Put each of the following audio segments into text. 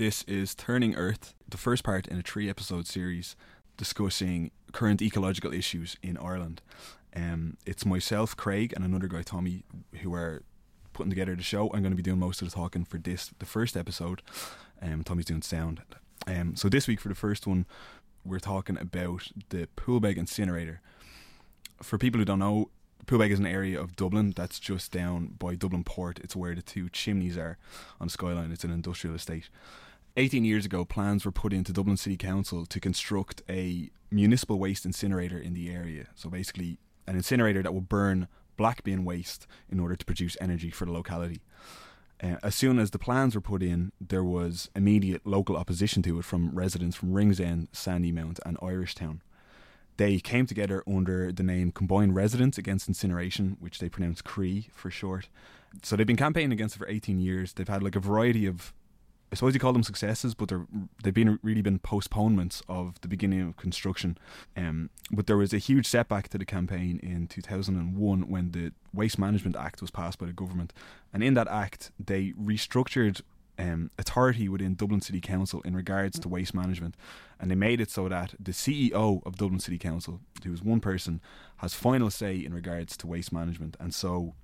This is Turning Earth, the first part in a three episode series discussing current ecological issues in Ireland. Um, it's myself, Craig, and another guy, Tommy, who are putting together the show. I'm going to be doing most of the talking for this, the first episode. Um, Tommy's doing sound. Um, so this week for the first one, we're talking about the Poolbeg incinerator. For people who don't know, Poolbeg is an area of Dublin that's just down by Dublin Port. It's where the two chimneys are on the skyline. It's an industrial estate. 18 years ago, plans were put into Dublin City Council to construct a municipal waste incinerator in the area. So basically, an incinerator that will burn black bin waste in order to produce energy for the locality. Uh, as soon as the plans were put in, there was immediate local opposition to it from residents from Ringsend, Sandymount, and Irishtown. They came together under the name Combined Residents Against Incineration, which they pronounce CREE for short. So they've been campaigning against it for 18 years. They've had like a variety of I suppose you call them successes, but they're they've been really been postponements of the beginning of construction. Um, but there was a huge setback to the campaign in 2001 when the Waste Management Act was passed by the government, and in that act they restructured um, authority within Dublin City Council in regards to waste management, and they made it so that the CEO of Dublin City Council, who is one person, has final say in regards to waste management, and so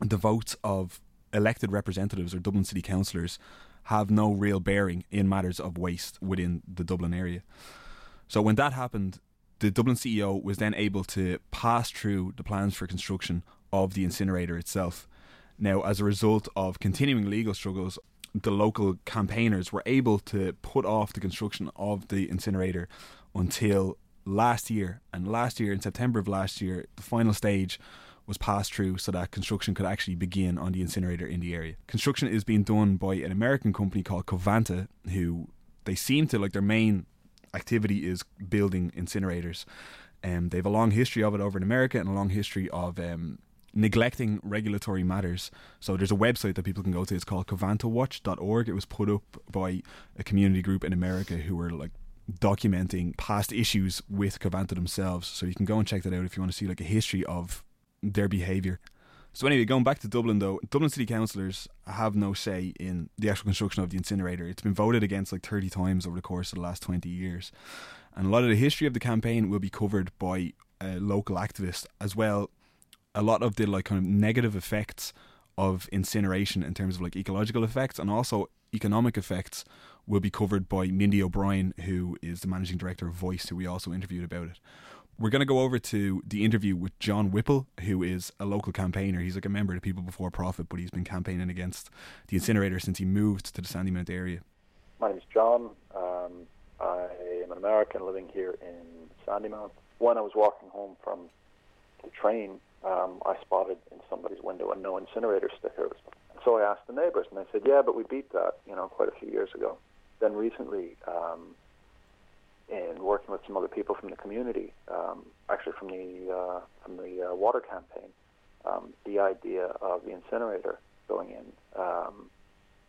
the votes of elected representatives or Dublin City councillors have no real bearing in matters of waste within the Dublin area. So when that happened, the Dublin CEO was then able to pass through the plans for construction of the incinerator itself. Now, as a result of continuing legal struggles, the local campaigners were able to put off the construction of the incinerator until last year. And last year, in September of last year, the final stage was passed through so that construction could actually begin on the incinerator in the area. Construction is being done by an American company called Covanta, who they seem to like their main activity is building incinerators. Um, they have a long history of it over in America and a long history of um, neglecting regulatory matters. So there's a website that people can go to. It's called covantawatch.org. It was put up by a community group in America who were like documenting past issues with Covanta themselves. So you can go and check that out if you want to see like a history of their behaviour. So anyway, going back to Dublin though, Dublin City Councillors have no say in the actual construction of the incinerator. It's been voted against like 30 times over the course of the last 20 years. And a lot of the history of the campaign will be covered by a local activists as well. A lot of the like kind of negative effects of incineration in terms of like ecological effects and also economic effects will be covered by Mindy O'Brien, who is the managing director of Voice, who we also interviewed about it we're going to go over to the interview with John Whipple, who is a local campaigner. He's like a member of the People Before Profit, but he's been campaigning against the incinerator since he moved to the Sandymount area. My name is John. Um, I am an American living here in Sandymount. When I was walking home from the train, um, I spotted in somebody's window a no incinerator sticker. So I asked the neighbors, and they said, "Yeah, but we beat that, you know, quite a few years ago." Then recently, um, in working with some other people from the community, um, actually from the uh, from the uh, water campaign, um, the idea of the incinerator going in um,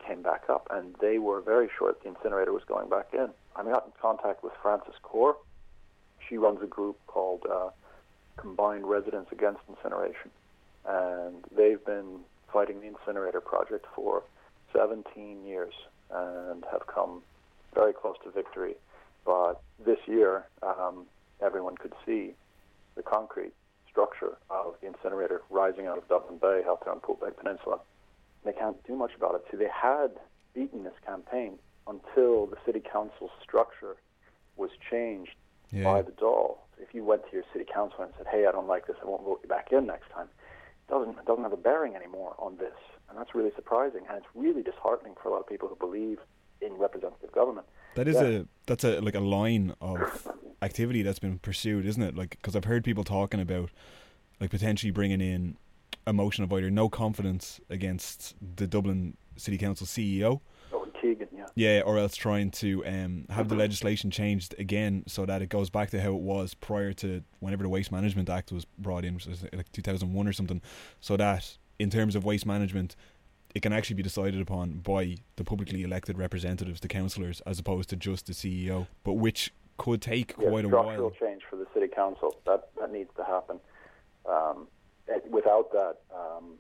came back up, and they were very sure that the incinerator was going back in. I got in contact with Frances Corr. She runs a group called uh, Combined Residents Against Incineration, and they've been fighting the incinerator project for 17 years and have come very close to victory but this year, um, everyone could see the concrete structure of the incinerator rising out of Dublin Bay out there on Poolbeg Peninsula. They can't do much about it. See, they had beaten this campaign until the city council structure was changed yeah. by the Dáil. If you went to your city council and said, "Hey, I don't like this. I won't vote you back in next time," it doesn't it doesn't have a bearing anymore on this, and that's really surprising. And it's really disheartening for a lot of people who believe in representative government. That is yeah. a that's a like a line of activity that's been pursued, isn't it? Like because I've heard people talking about like potentially bringing in a motion of either no confidence against the Dublin City Council CEO. Oh, Keegan, yeah. Yeah, or else trying to um, have the legislation changed again so that it goes back to how it was prior to whenever the Waste Management Act was brought in, which was like 2001 or something, so that in terms of waste management, it can actually be decided upon by the publicly elected representatives, the councillors, as opposed to just the CEO, but which could take yeah, quite a while. Structural change for the city council that that needs to happen. Um, without that, um,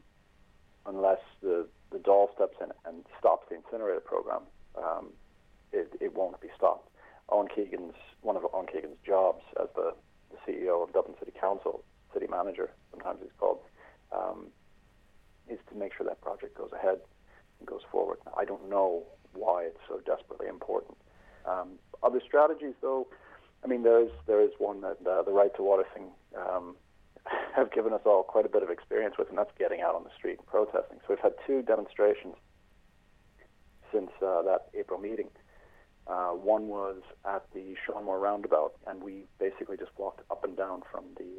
unless the the Dáil steps in and stops the incinerator program, um, it, it won't be stopped. Owen Keegan's one of Owen Keegan's jobs as the, the CEO of Dublin City Council, city manager, sometimes he's called, um, is to make sure that project goes ahead and goes forward. I don't know why it's so desperately important. Um, other strategies, though, I mean, there is there is one that uh, the right to water thing um, have given us all quite a bit of experience with, and that's getting out on the street and protesting. So we've had two demonstrations since uh, that April meeting. Uh, one was at the Sean Moore roundabout, and we basically just walked up and down from the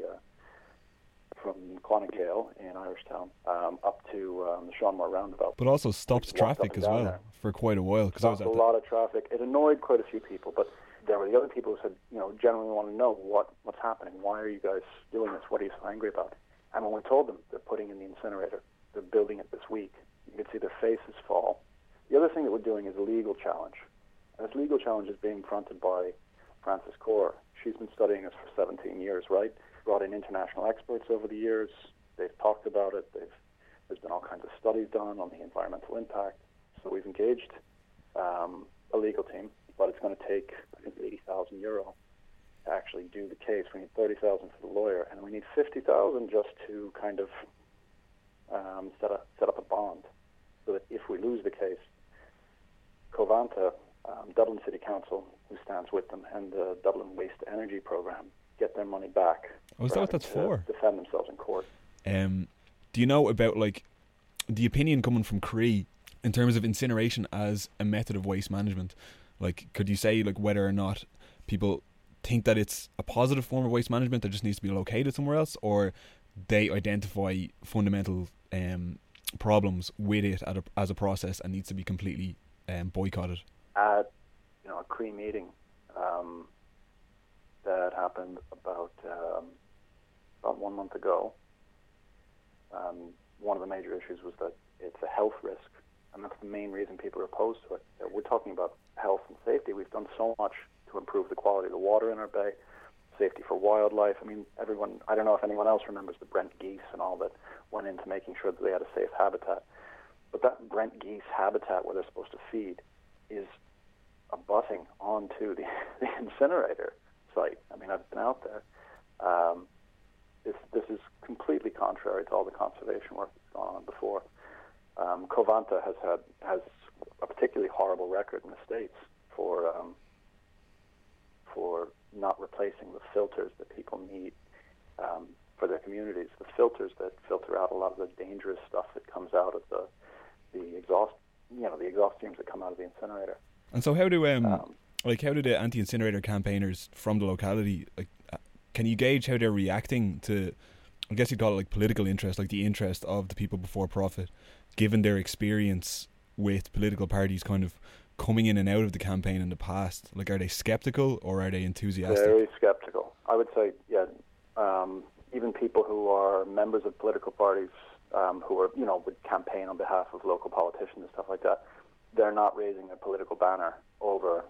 from Clonagale in Irishtown um, up to um, the Sean Moore roundabout. But also stopped traffic as well there. for quite a while because I was a lot of traffic. It annoyed quite a few people, but there were the other people who said, you know, generally want to know what what's happening. Why are you guys doing this? What are you so angry about? And when we told them they're putting in the incinerator, they're building it this week, you could see their faces fall. The other thing that we're doing is a legal challenge. And this legal challenge is being fronted by Frances Corr. She's been studying this for 17 years, right? Brought in international experts over the years. They've talked about it. They've, there's been all kinds of studies done on the environmental impact. So we've engaged um, a legal team, but it's going to take, I think, 80,000 euro to actually do the case. We need 30,000 for the lawyer, and we need 50,000 just to kind of um, set, up, set up a bond so that if we lose the case, Covanta, um, Dublin City Council, who stands with them, and the Dublin Waste Energy Program get their money back. Oh, is that what that's for? Defend themselves in court. Um, do you know about like the opinion coming from Cree in terms of incineration as a method of waste management? Like, could you say like whether or not people think that it's a positive form of waste management that just needs to be located somewhere else, or they identify fundamental um, problems with it at a, as a process and needs to be completely um, boycotted? At you know a Cree meeting um, that happened about um, about one month ago, um, one of the major issues was that it's a health risk, and that's the main reason people are opposed to it. We're talking about health and safety. We've done so much to improve the quality of the water in our bay, safety for wildlife. I mean, everyone. I don't know if anyone else remembers the Brent geese and all that went into making sure that they had a safe habitat. But that Brent geese habitat where they're supposed to feed is abutting onto the, the incinerator site. I mean, I've been out there. Um, this this is completely contrary to all the conservation work that's gone on before. Um, Covanta has had has a particularly horrible record in the states for um, for not replacing the filters that people need um, for their communities. The filters that filter out a lot of the dangerous stuff that comes out of the the exhaust, you know, the exhaust fumes that come out of the incinerator. And so, how do um, Um, like how do the anti incinerator campaigners from the locality like uh, can you gauge how they're reacting to I guess you'd call it like political interest, like the interest of the people before profit, given their experience with political parties kind of coming in and out of the campaign in the past? Like are they skeptical or are they enthusiastic? Very skeptical. I would say, yeah. Um, even people who are members of political parties, um, who are, you know, would campaign on behalf of local politicians and stuff like that, they're not raising a political banner over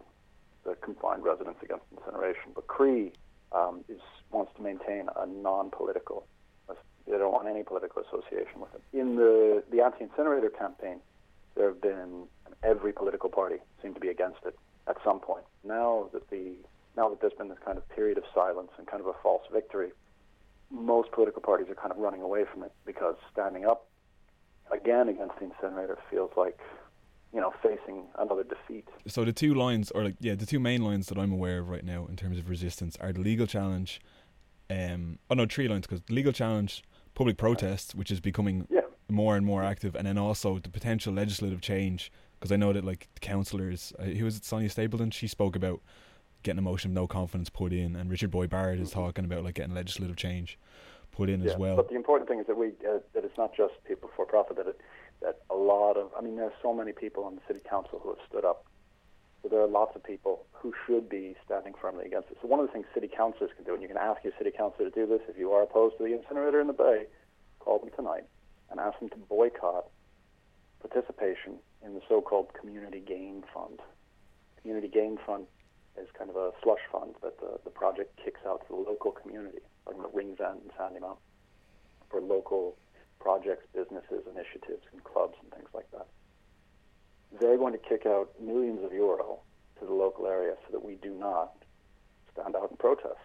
the confined residents against incineration. But Cree um, is wants to maintain a non-political. They don't want any political association with it. In the the anti-incinerator campaign, there have been every political party seemed to be against it at some point. Now that the now that there's been this kind of period of silence and kind of a false victory, most political parties are kind of running away from it because standing up again against the incinerator feels like, you know, facing another defeat. So the two lines, or like yeah, the two main lines that I'm aware of right now in terms of resistance are the legal challenge. Um, oh no, three lines because legal challenge, public protests, which is becoming Yeah. more and more active, and then also the potential legislative change. Because I know that like the councillors, uh, who was it, Sonia Stapleton? She spoke about getting a motion of no confidence put in, and Richard Boyd Barrett is talking about like getting legislative change put in yeah. as well. But the important thing is that we uh, that it's not just people for profit. That it that a lot of I mean, there's so many people on the city council who have stood up. So there are lots of people who should be standing firmly against it. So one of the things city councillors can do, and you can ask your city councillor to do this if you are opposed to the incinerator in the bay, call them tonight and ask them to boycott participation in the so-called community gain fund. Community gain fund is kind of a slush fund that the, the project kicks out to the local community, like the Ringsend and Sandymount, for local projects, businesses, initiatives, and clubs and things like that. They're going to kick out millions of euro to the local area so that we do not stand out and protest.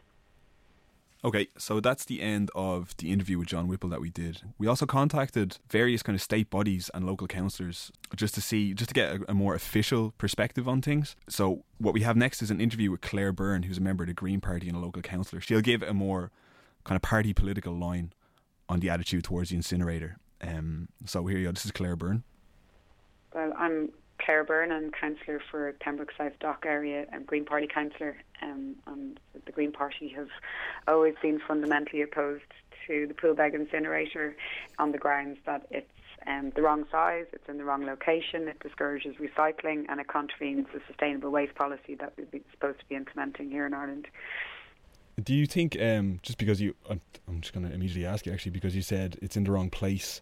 Okay, so that's the end of the interview with John Whipple that we did. We also contacted various kind of state bodies and local councillors just to see, just to get a, a, more official perspective on things. So what we have next is an interview with Claire Byrne, who's a member of the Green Party and a local councillor. She'll give a more kind of party political line on the attitude towards the incinerator. Um, so here you go. This is Claire Byrne. Well, I'm Claire Byrne, I'm councillor for Pembroke South Dock area and Green Party councillor. Um, and the Green Party has always been fundamentally opposed to the Poolbeg incinerator on the grounds that it's um, the wrong size, it's in the wrong location, it discourages recycling, and it contravenes the sustainable waste policy that we're supposed to be implementing here in Ireland. Do you think, um, just because you, I'm, I'm just going to immediately ask you actually, because you said it's in the wrong place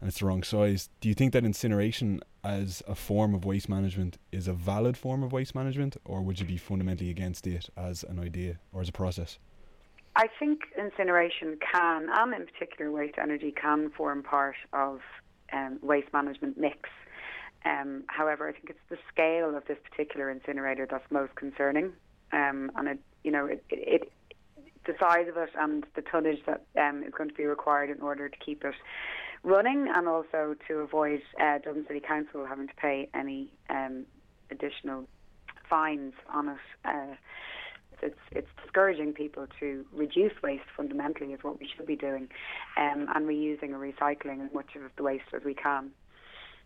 and it's the wrong size, do you think that incineration as a form of waste management is a valid form of waste management, or would you be fundamentally against it as an idea or as a process? I think incineration can, and in particular waste energy, can form part of um, waste management mix. Um, however, I think it's the scale of this particular incinerator that's most concerning, um, and it, you know, it, it, the size of it and the tonnage that um, is going to be required in order to keep it running, and also to avoid uh, Dublin City Council having to pay any um, additional fines on it. Uh, it's it's discouraging people to reduce waste fundamentally is what we should be doing, um, and reusing and recycling as much of the waste as we can.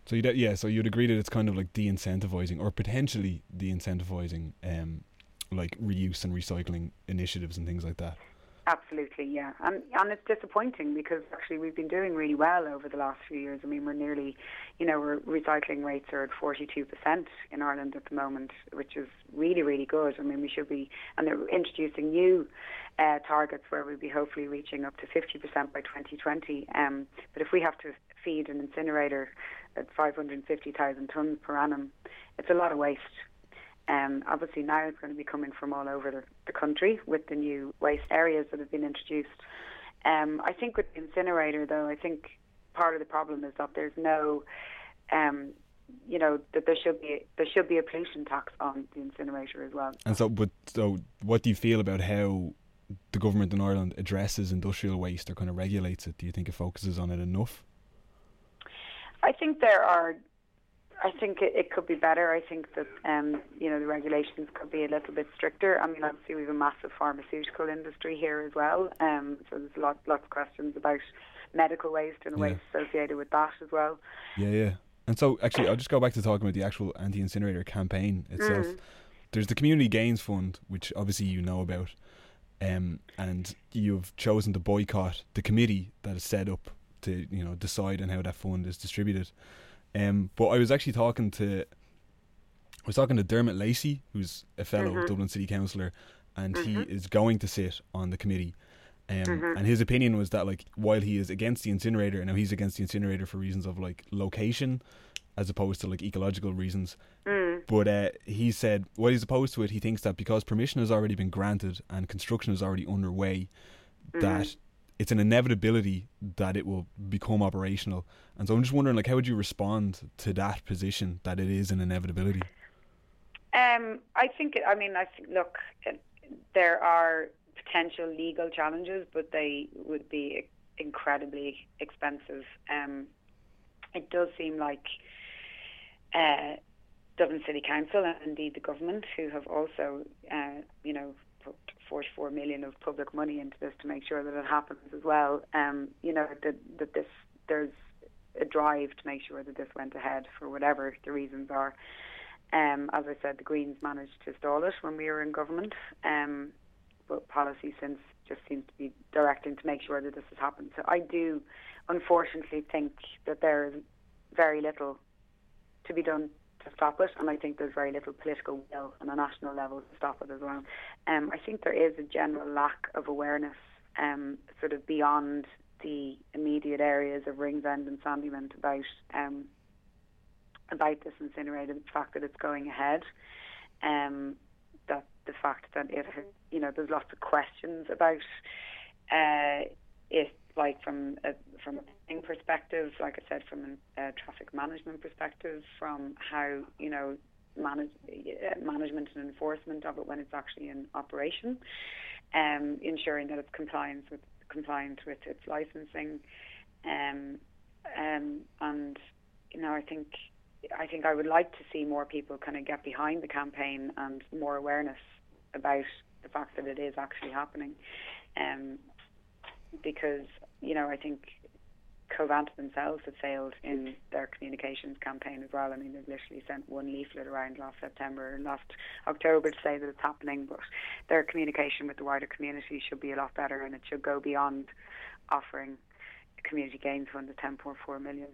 So you'd, yeah, so you'd agree that it's kind of like de-incentivizing or potentially de-incentivizing, um, like reuse and recycling initiatives and things like that. Absolutely, yeah, and and it's disappointing because actually we've been doing really well over the last few years. I mean, we're nearly, you know, our recycling rates are at forty two percent in Ireland at the moment, which is really really good. I mean, we should be, and they're introducing new uh, targets where we'll be hopefully reaching up to fifty percent by twenty twenty. Um, but if we have to feed an incinerator at five hundred fifty thousand tons per annum, it's a lot of waste. Um, obviously, now it's going to be coming from all over the, the country with the new waste areas that have been introduced. Um, I think with the incinerator, though, I think part of the problem is that there's no, um, you know, that there should be there should be a pollution tax on the incinerator as well. And so, but so, what do you feel about how the government in Ireland addresses industrial waste or kind of regulates it? Do you think it focuses on it enough? I think there are I think it, it could be better. I think that um, you know the regulations could be a little bit stricter. I mean, obviously we have a massive pharmaceutical industry here as well, um, so there's a lot lots of questions about medical waste and yeah. waste associated with that as well. Yeah, yeah. And so actually, I'll just go back to talking about the actual anti-incinerator campaign itself. Mm. There's the Community Gains Fund, which obviously you know about, um, and you've chosen to boycott the committee that is set up to you know decide on how that fund is distributed. Um, but I was actually talking to, I was talking to Dermot Lacey, who's a fellow mm-hmm. Dublin City Councillor, and mm-hmm. he is going to sit on the committee. Um, mm-hmm. And his opinion was that, like, while he is against the incinerator, and now he's against the incinerator for reasons of like location, as opposed to like ecological reasons. Mm. But uh, he said, while he's opposed to it, he thinks that because permission has already been granted and construction is already underway, that mm-hmm it's an inevitability that it will become operational. And so I'm just wondering, like, how would you respond to that position that it is an inevitability? Um, I think. I mean, I think. Look, there are potential legal challenges, but they would be incredibly expensive. Um, it does seem like uh, Dublin City Council and indeed the government, who have also, uh, you know, put 44 million of public money into this to make sure that it happens as well. Um, you know that that this there's a drive to make sure that this went ahead for whatever the reasons are. Um, as I said, the Greens managed to stall it when we were in government, um, but policy since just seems to be directing to make sure that this has happened. So I do, unfortunately, think that there is very little to be done to stop it, and I think there's very little political will on a national level to stop it as well. Um, I think there is a general lack of awareness, um, sort of beyond the immediate areas of Ringsend and Sandymount about um, about this incinerator, the fact that it's going ahead, um, that the fact that it, has you know, there's lots of questions about uh, it like from a, from a perspective, like I said, from a, traffic management perspective, from how you know manage, management and enforcement of it when it's actually in operation, um, ensuring that it's compliant with compliant with its licensing, um, um, and you know I think I think I would like to see more people kind of get behind the campaign and more awareness about the fact that it is actually happening, um, because you know I think Covanta themselves have failed in their communications campaign as well. I mean, they've literally sent one leaflet around last September and last October to say that it's happening, but their communication with the wider community should be a lot better and it should go beyond offering community gains fund of 10.4 million.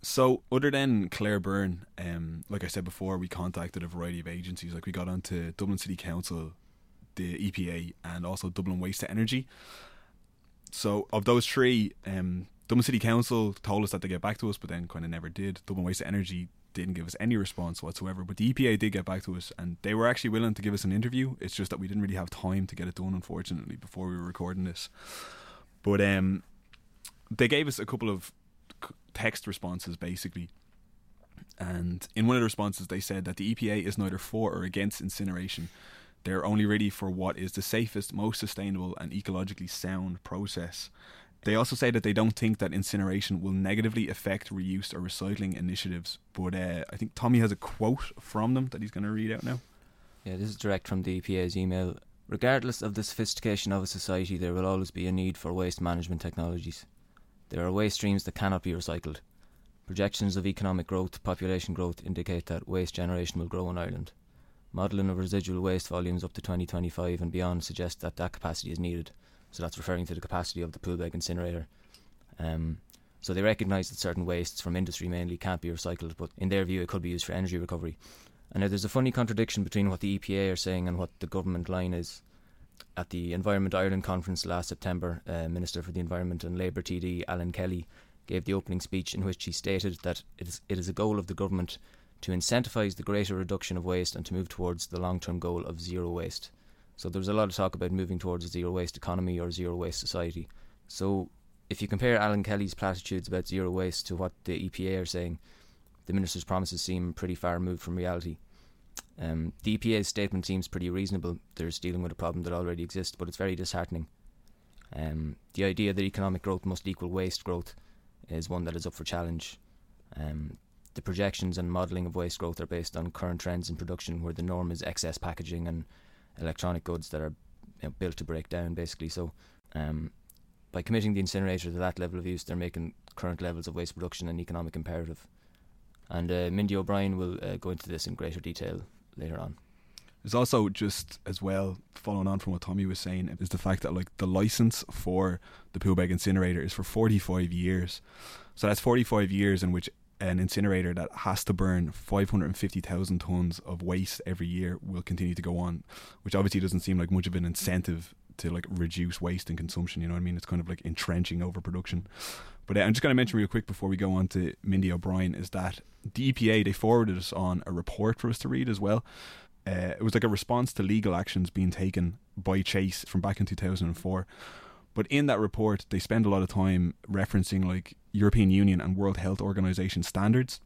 So, other than Claire Byrne, um, like I said before, we contacted a variety of agencies. Like we got onto Dublin City Council, the EPA, and also Dublin Waste to Energy. So, of those three, um, Dublin City Council told us that they get back to us, but then kind of never did. Dublin Waste Energy didn't give us any response whatsoever. But the EPA did get back to us, and they were actually willing to give us an interview. It's just that we didn't really have time to get it done, unfortunately, before we were recording this. But um, they gave us a couple of text responses, basically. And in one of the responses, they said that the EPA is neither for or against incineration. They're only ready for what is the safest, most sustainable, and ecologically sound process. They also say that they don't think that incineration will negatively affect reuse or recycling initiatives. But uh, I think Tommy has a quote from them that he's going to read out now. Yeah, this is direct from the EPA's email. Regardless of the sophistication of a society, there will always be a need for waste management technologies. There are waste streams that cannot be recycled. Projections of economic growth, population growth indicate that waste generation will grow in Ireland. Modelling of residual waste volumes up to 2025 and beyond suggests that that capacity is needed. So that's referring to the capacity of the Poolbeg incinerator. Um, so they recognise that certain wastes from industry mainly can't be recycled, but in their view, it could be used for energy recovery. And now there's a funny contradiction between what the EPA are saying and what the government line is. At the Environment Ireland conference last September, uh, Minister for the Environment and Labour TD Alan Kelly gave the opening speech in which he stated that it is, it is a goal of the government to incentivise the greater reduction of waste and to move towards the long term goal of zero waste. So there was a lot of talk about moving towards a zero waste economy or zero waste society. So if you compare Alan Kelly's platitudes about zero waste to what the EPA are saying, the minister's promises seem pretty far removed from reality. Um, the EPA's statement seems pretty reasonable. They're dealing with a problem that already exists, but it's very disheartening. Um, the idea that economic growth must equal waste growth is one that is up for challenge. Um, the projections and modelling of waste growth are based on current trends in production, where the norm is excess packaging and electronic goods that are you know, built to break down, basically. So, um, by committing the incinerator to that level of use, they're making current levels of waste production an economic imperative. And uh, Mindy O'Brien will uh, go into this in greater detail later on. There's also just as well, following on from what Tommy was saying, is the fact that like the license for the Poolbeg incinerator is for 45 years. So that's 45 years in which an incinerator that has to burn 550,000 tons of waste every year will continue to go on, which obviously doesn't seem like much of an incentive to like reduce waste and consumption. You know what I mean? It's kind of like entrenching overproduction. But uh, I'm just going to mention real quick before we go on to Mindy O'Brien is that the EPA they forwarded us on a report for us to read as well. Uh, it was like a response to legal actions being taken by Chase from back in 2004 but in that report, they spend a lot of time referencing like European Union and World Health Organization standards.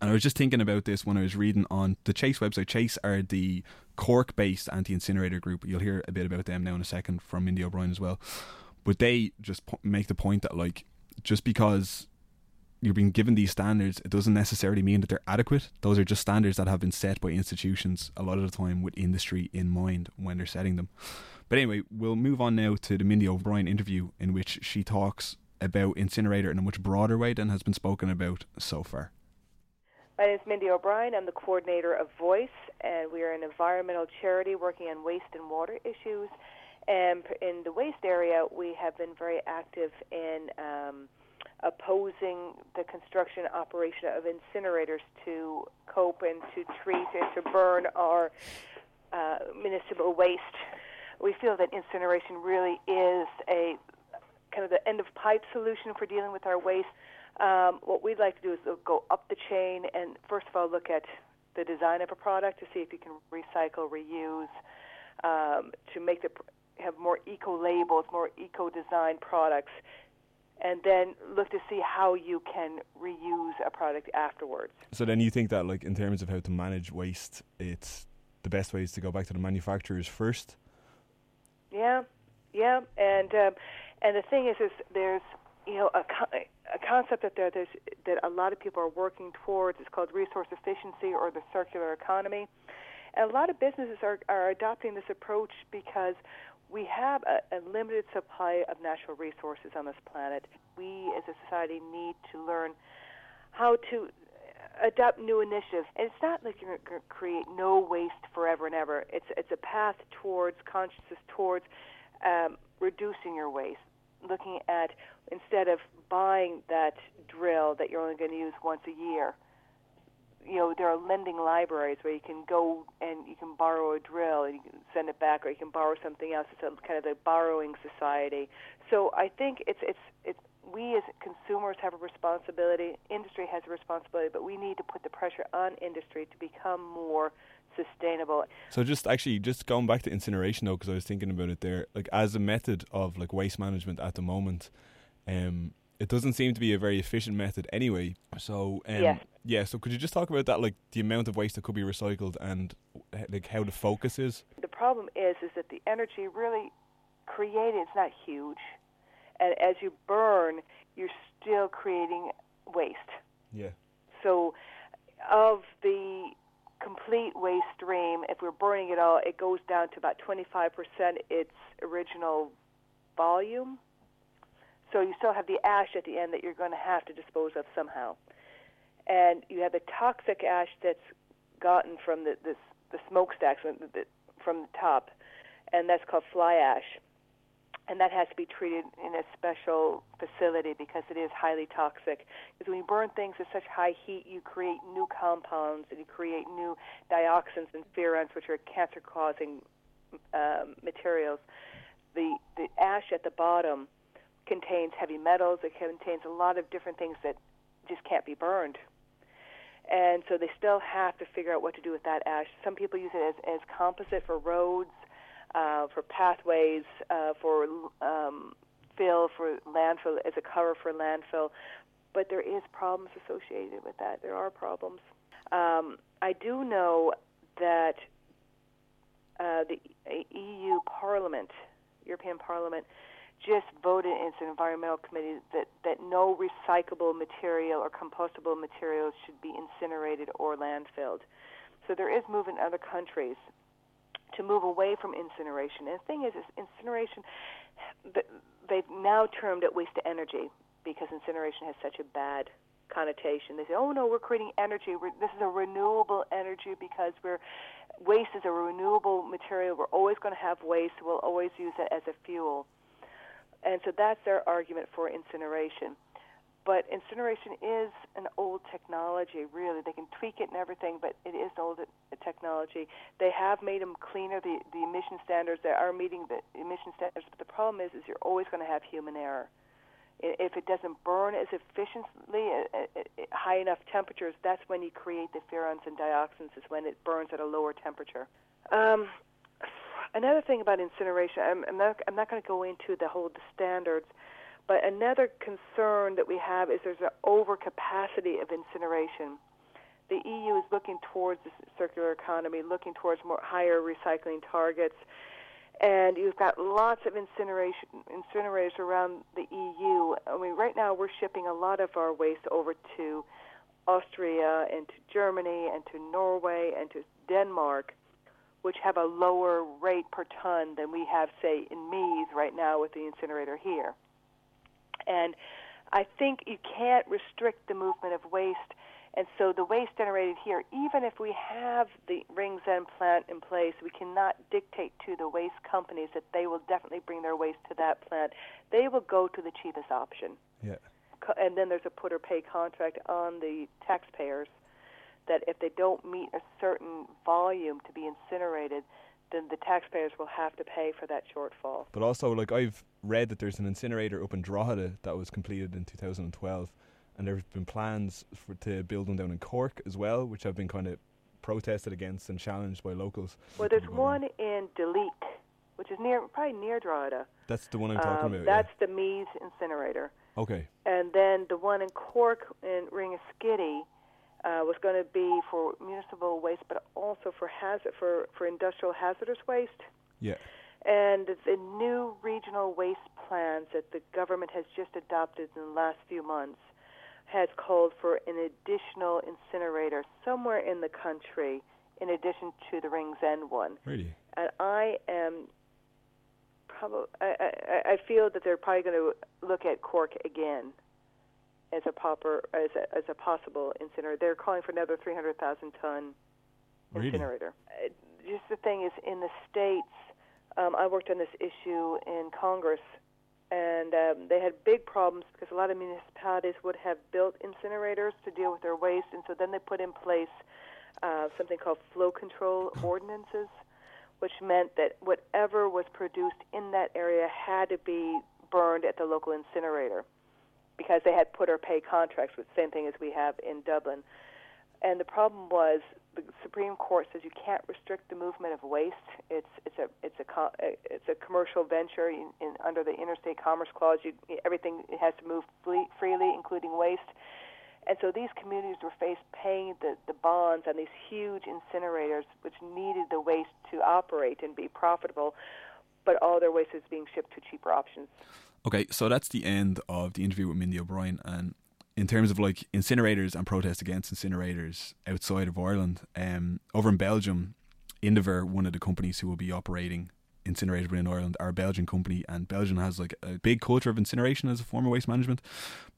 And I was just thinking about this when I was reading on the Chase website. Chase are the Cork based anti incinerator group. You'll hear a bit about them now in a second from Mindy O'Brien as well. But they just make the point that, like, just because you're being given these standards, it doesn't necessarily mean that they're adequate. Those are just standards that have been set by institutions a lot of the time with industry in mind when they're setting them. But anyway, we'll move on now to the Mindy O'Brien interview in which she talks about incinerator in a much broader way than has been spoken about so far. My name is Mindy O'Brien. I'm the coordinator of Voice, and we are an environmental charity working on waste and water issues. And in the waste area, we have been very active in um, opposing the construction operation of incinerators to cope and to treat and to burn our uh, municipal waste we feel that incineration really is a kind of the end of pipe solution for dealing with our waste. Um, what we'd like to do is go up the chain and first of all look at the design of a product to see if you can recycle, reuse, um, to make the have more eco labels, more eco design products, and then look to see how you can reuse a product afterwards. So then you think that, like, in terms of how to manage waste, it's the best way is to go back to the manufacturers first. Yeah, yeah, and um, and the thing is, is there's you know a, a concept that there that a lot of people are working towards. It's called resource efficiency or the circular economy, and a lot of businesses are are adopting this approach because we have a, a limited supply of natural resources on this planet. We as a society need to learn how to adopt new initiatives. And it's not like you're going to create no waste forever and ever. It's it's a path towards consciousness towards um, reducing your waste. Looking at instead of buying that drill that you're only going to use once a year, you know there are lending libraries where you can go and you can borrow a drill and you can send it back, or you can borrow something else. It's a kind of a borrowing society. So I think it's it's it's we as consumers have a responsibility. Industry has a responsibility, but we need to put the pressure on industry to become more sustainable. So just actually just going back to incineration though, because I was thinking about it there, like as a method of like waste management at the moment. Um, it doesn't seem to be a very efficient method anyway. So um, yes. yeah, so could you just talk about that, like the amount of waste that could be recycled and like how the focus is? The problem is, is that the energy really created is not huge, and as you burn, you're still creating waste. Yeah. So, of the complete waste stream, if we're burning it all, it goes down to about 25% its original volume. So you still have the ash at the end that you're going to have to dispose of somehow. And you have the toxic ash that's gotten from the, the, the smokestacks from the, from the top, and that's called fly ash. And that has to be treated in a special facility because it is highly toxic. Because when you burn things at such high heat, you create new compounds and you create new dioxins and furans, which are cancer-causing um, materials. The the ash at the bottom contains heavy metals. It contains a lot of different things that just can't be burned. And so they still have to figure out what to do with that ash. Some people use it as, as composite for roads, uh, for pathways, uh, for um, fill, for landfill, as a cover for landfill. But there is problems associated with that. There are problems. Um, I do know that uh, the EU Parliament, European Parliament, just voted in its environmental committee that, that no recyclable material or compostable materials should be incinerated or landfilled. So there is movement in other countries to move away from incineration. And the thing is, is incineration, they've now termed it waste to energy because incineration has such a bad connotation. They say, oh no, we're creating energy. We're, this is a renewable energy because we're waste is a renewable material. We're always going to have waste. We'll always use it as a fuel. And so that's their argument for incineration. But incineration is an old technology, really. They can tweak it and everything, but it is old uh, technology. They have made them cleaner, the, the emission standards. They are meeting the emission standards, but the problem is, is you're always going to have human error. If it doesn't burn as efficiently at high enough temperatures, that's when you create the furans and dioxins, is when it burns at a lower temperature. Um, Another thing about incineration, I'm, I'm not, I'm not going to go into the whole the standards, but another concern that we have is there's an overcapacity of incineration. The EU is looking towards the circular economy, looking towards more higher recycling targets, and you've got lots of incineration incinerators around the EU. I mean, right now we're shipping a lot of our waste over to Austria and to Germany and to Norway and to Denmark which have a lower rate per ton than we have, say, in Meath right now with the incinerator here. And I think you can't restrict the movement of waste. And so the waste generated here, even if we have the Ringsend plant in place, we cannot dictate to the waste companies that they will definitely bring their waste to that plant. They will go to the cheapest option. Yeah. And then there's a put or pay contract on the taxpayers that if they don't meet a certain volume to be incinerated, then the taxpayers will have to pay for that shortfall. But also, like I've read that there's an incinerator up in Drogheda that was completed in 2012, and there have been plans for to build one down in Cork as well, which have been kind of protested against and challenged by locals. Well, there's one in Duleek, which is near probably near Drogheda. That's the one I'm talking Um, about. That's the Meads incinerator. okay. And then the one in Cork in Ringaskiddy uh, was going to be for municipal waste, but also for hazard for for industrial hazardous waste. Yeah. And the new regional waste plans that the government has just adopted in the last few months has called for an additional incinerator somewhere in the country, in addition to the Ringsend one. Really. And I am probably I, I, I feel that they're probably going to look at Cork again as a popper as a, as a possible incinerator. They're calling for another 300,000 ton incinerator. Uh, Just the thing is, in the states, um, I worked on this issue in Congress, and um, they had big problems because a lot of municipalities would have built incinerators to deal with their waste, and so then they put in place uh, something called flow control ordinances, which meant that whatever was produced in that area had to be burned at the local incinerator because they had put or pay contracts the same thing as we have in Dublin. And the problem was the Supreme Court says you can't restrict the movement of waste. It's it's a it's a it's a commercial venture in, in, under the Interstate Commerce Clause. You, everything has to move fle- freely, including waste. And so these communities were faced paying the, the bonds on these huge incinerators, which needed the waste to operate and be profitable, but all their waste is being shipped to cheaper options. Okay, so that's the end of the interview with Mindy O'Brien. And in terms of like incinerators and protests against incinerators outside of Ireland, um, over in Belgium, Indaver, one of the companies who will be operating incinerators within Ireland, are a Belgian company, and Belgium has like a big culture of incineration as a form of waste management.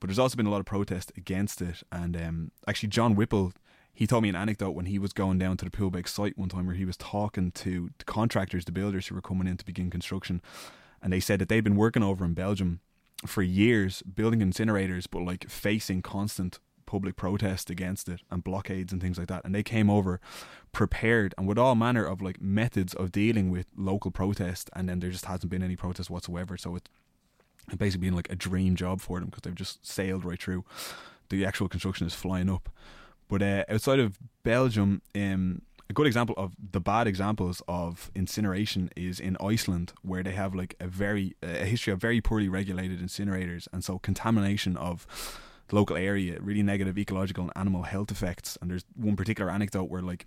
But there's also been a lot of protest against it. And um, actually, John Whipple. He told me an anecdote when he was going down to the Poolbeg site one time where he was talking to the contractors, the builders who were coming in to begin construction, and they said that they'd been working over in Belgium for years building incinerators, but like facing constant public protest against it and blockades and things like that. And they came over prepared and with all manner of like methods of dealing with local protest. And then there just hasn't been any protest whatsoever. So it's basically been like a dream job for them because they've just sailed right through. The actual construction is flying up. But uh, outside of Belgium, um, a good example of the bad examples of incineration is in Iceland, where they have like a very a history of very poorly regulated incinerators, and so contamination of the local area, really negative ecological and animal health effects. And there's one particular anecdote where like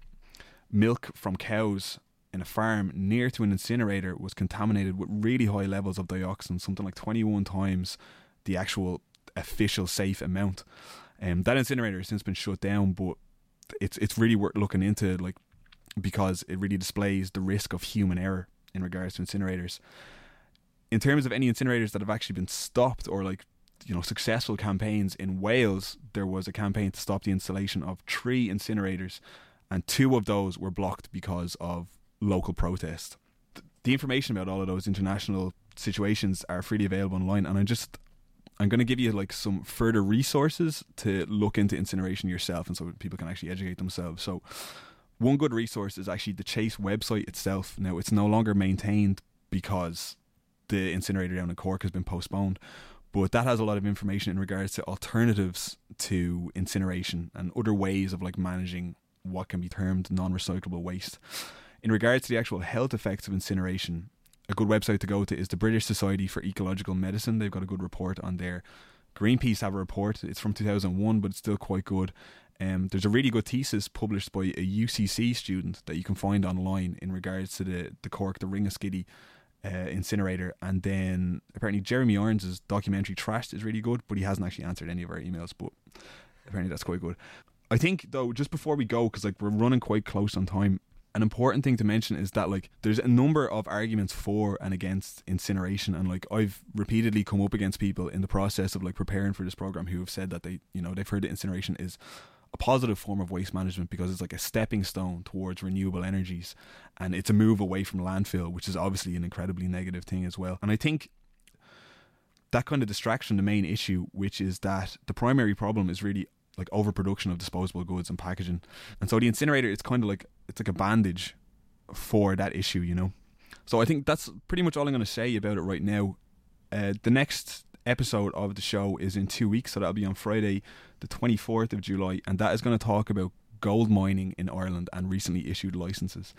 milk from cows in a farm near to an incinerator was contaminated with really high levels of dioxin, something like 21 times the actual official safe amount. Um, that incinerator has since been shut down, but it's it's really worth looking into, like because it really displays the risk of human error in regards to incinerators. In terms of any incinerators that have actually been stopped or like you know successful campaigns in Wales, there was a campaign to stop the installation of three incinerators, and two of those were blocked because of local protest. The information about all of those international situations are freely available online, and I'm just I'm going to give you like some further resources to look into incineration yourself, and so people can actually educate themselves. So, one good resource is actually the Chase website itself. Now, it's no longer maintained because the incinerator down in Cork has been postponed, but that has a lot of information in regards to alternatives to incineration and other ways of like managing what can be termed non-recyclable waste. In regards to the actual health effects of incineration, a good website to go to is the British Society for Ecological Medicine. They've got a good report on there. Greenpeace have a report. It's from 2001, but it's still quite good. Um, there's a really good thesis published by a UCC student that you can find online in regards to the, the Cork, the Ringaskiddy uh, incinerator. And then apparently Jeremy Irons' documentary Trashed is really good, but he hasn't actually answered any of our emails. But apparently that's quite good. I think though, just before we go, because like we're running quite close on time, an important thing to mention is that like there's a number of arguments for and against incineration and like I've repeatedly come up against people in the process of like preparing for this program who have said that they you know they've heard that incineration is a positive form of waste management because it's like a stepping stone towards renewable energies and it's a move away from landfill which is obviously an incredibly negative thing as well and I think that kind of distraction the main issue which is that the primary problem is really like overproduction of disposable goods and packaging. And so the incinerator is kind of like it's like a bandage for that issue, you know. So I think that's pretty much all I'm going to say about it right now. Uh, the next episode of the show is in two weeks, so that'll be on Friday, the 24th of July, and that is going to talk about gold mining in Ireland and recently issued licenses.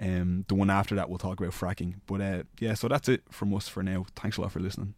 Um, the one after that, we'll talk about fracking. But uh, yeah, so that's it from us for now. Thanks a lot for listening.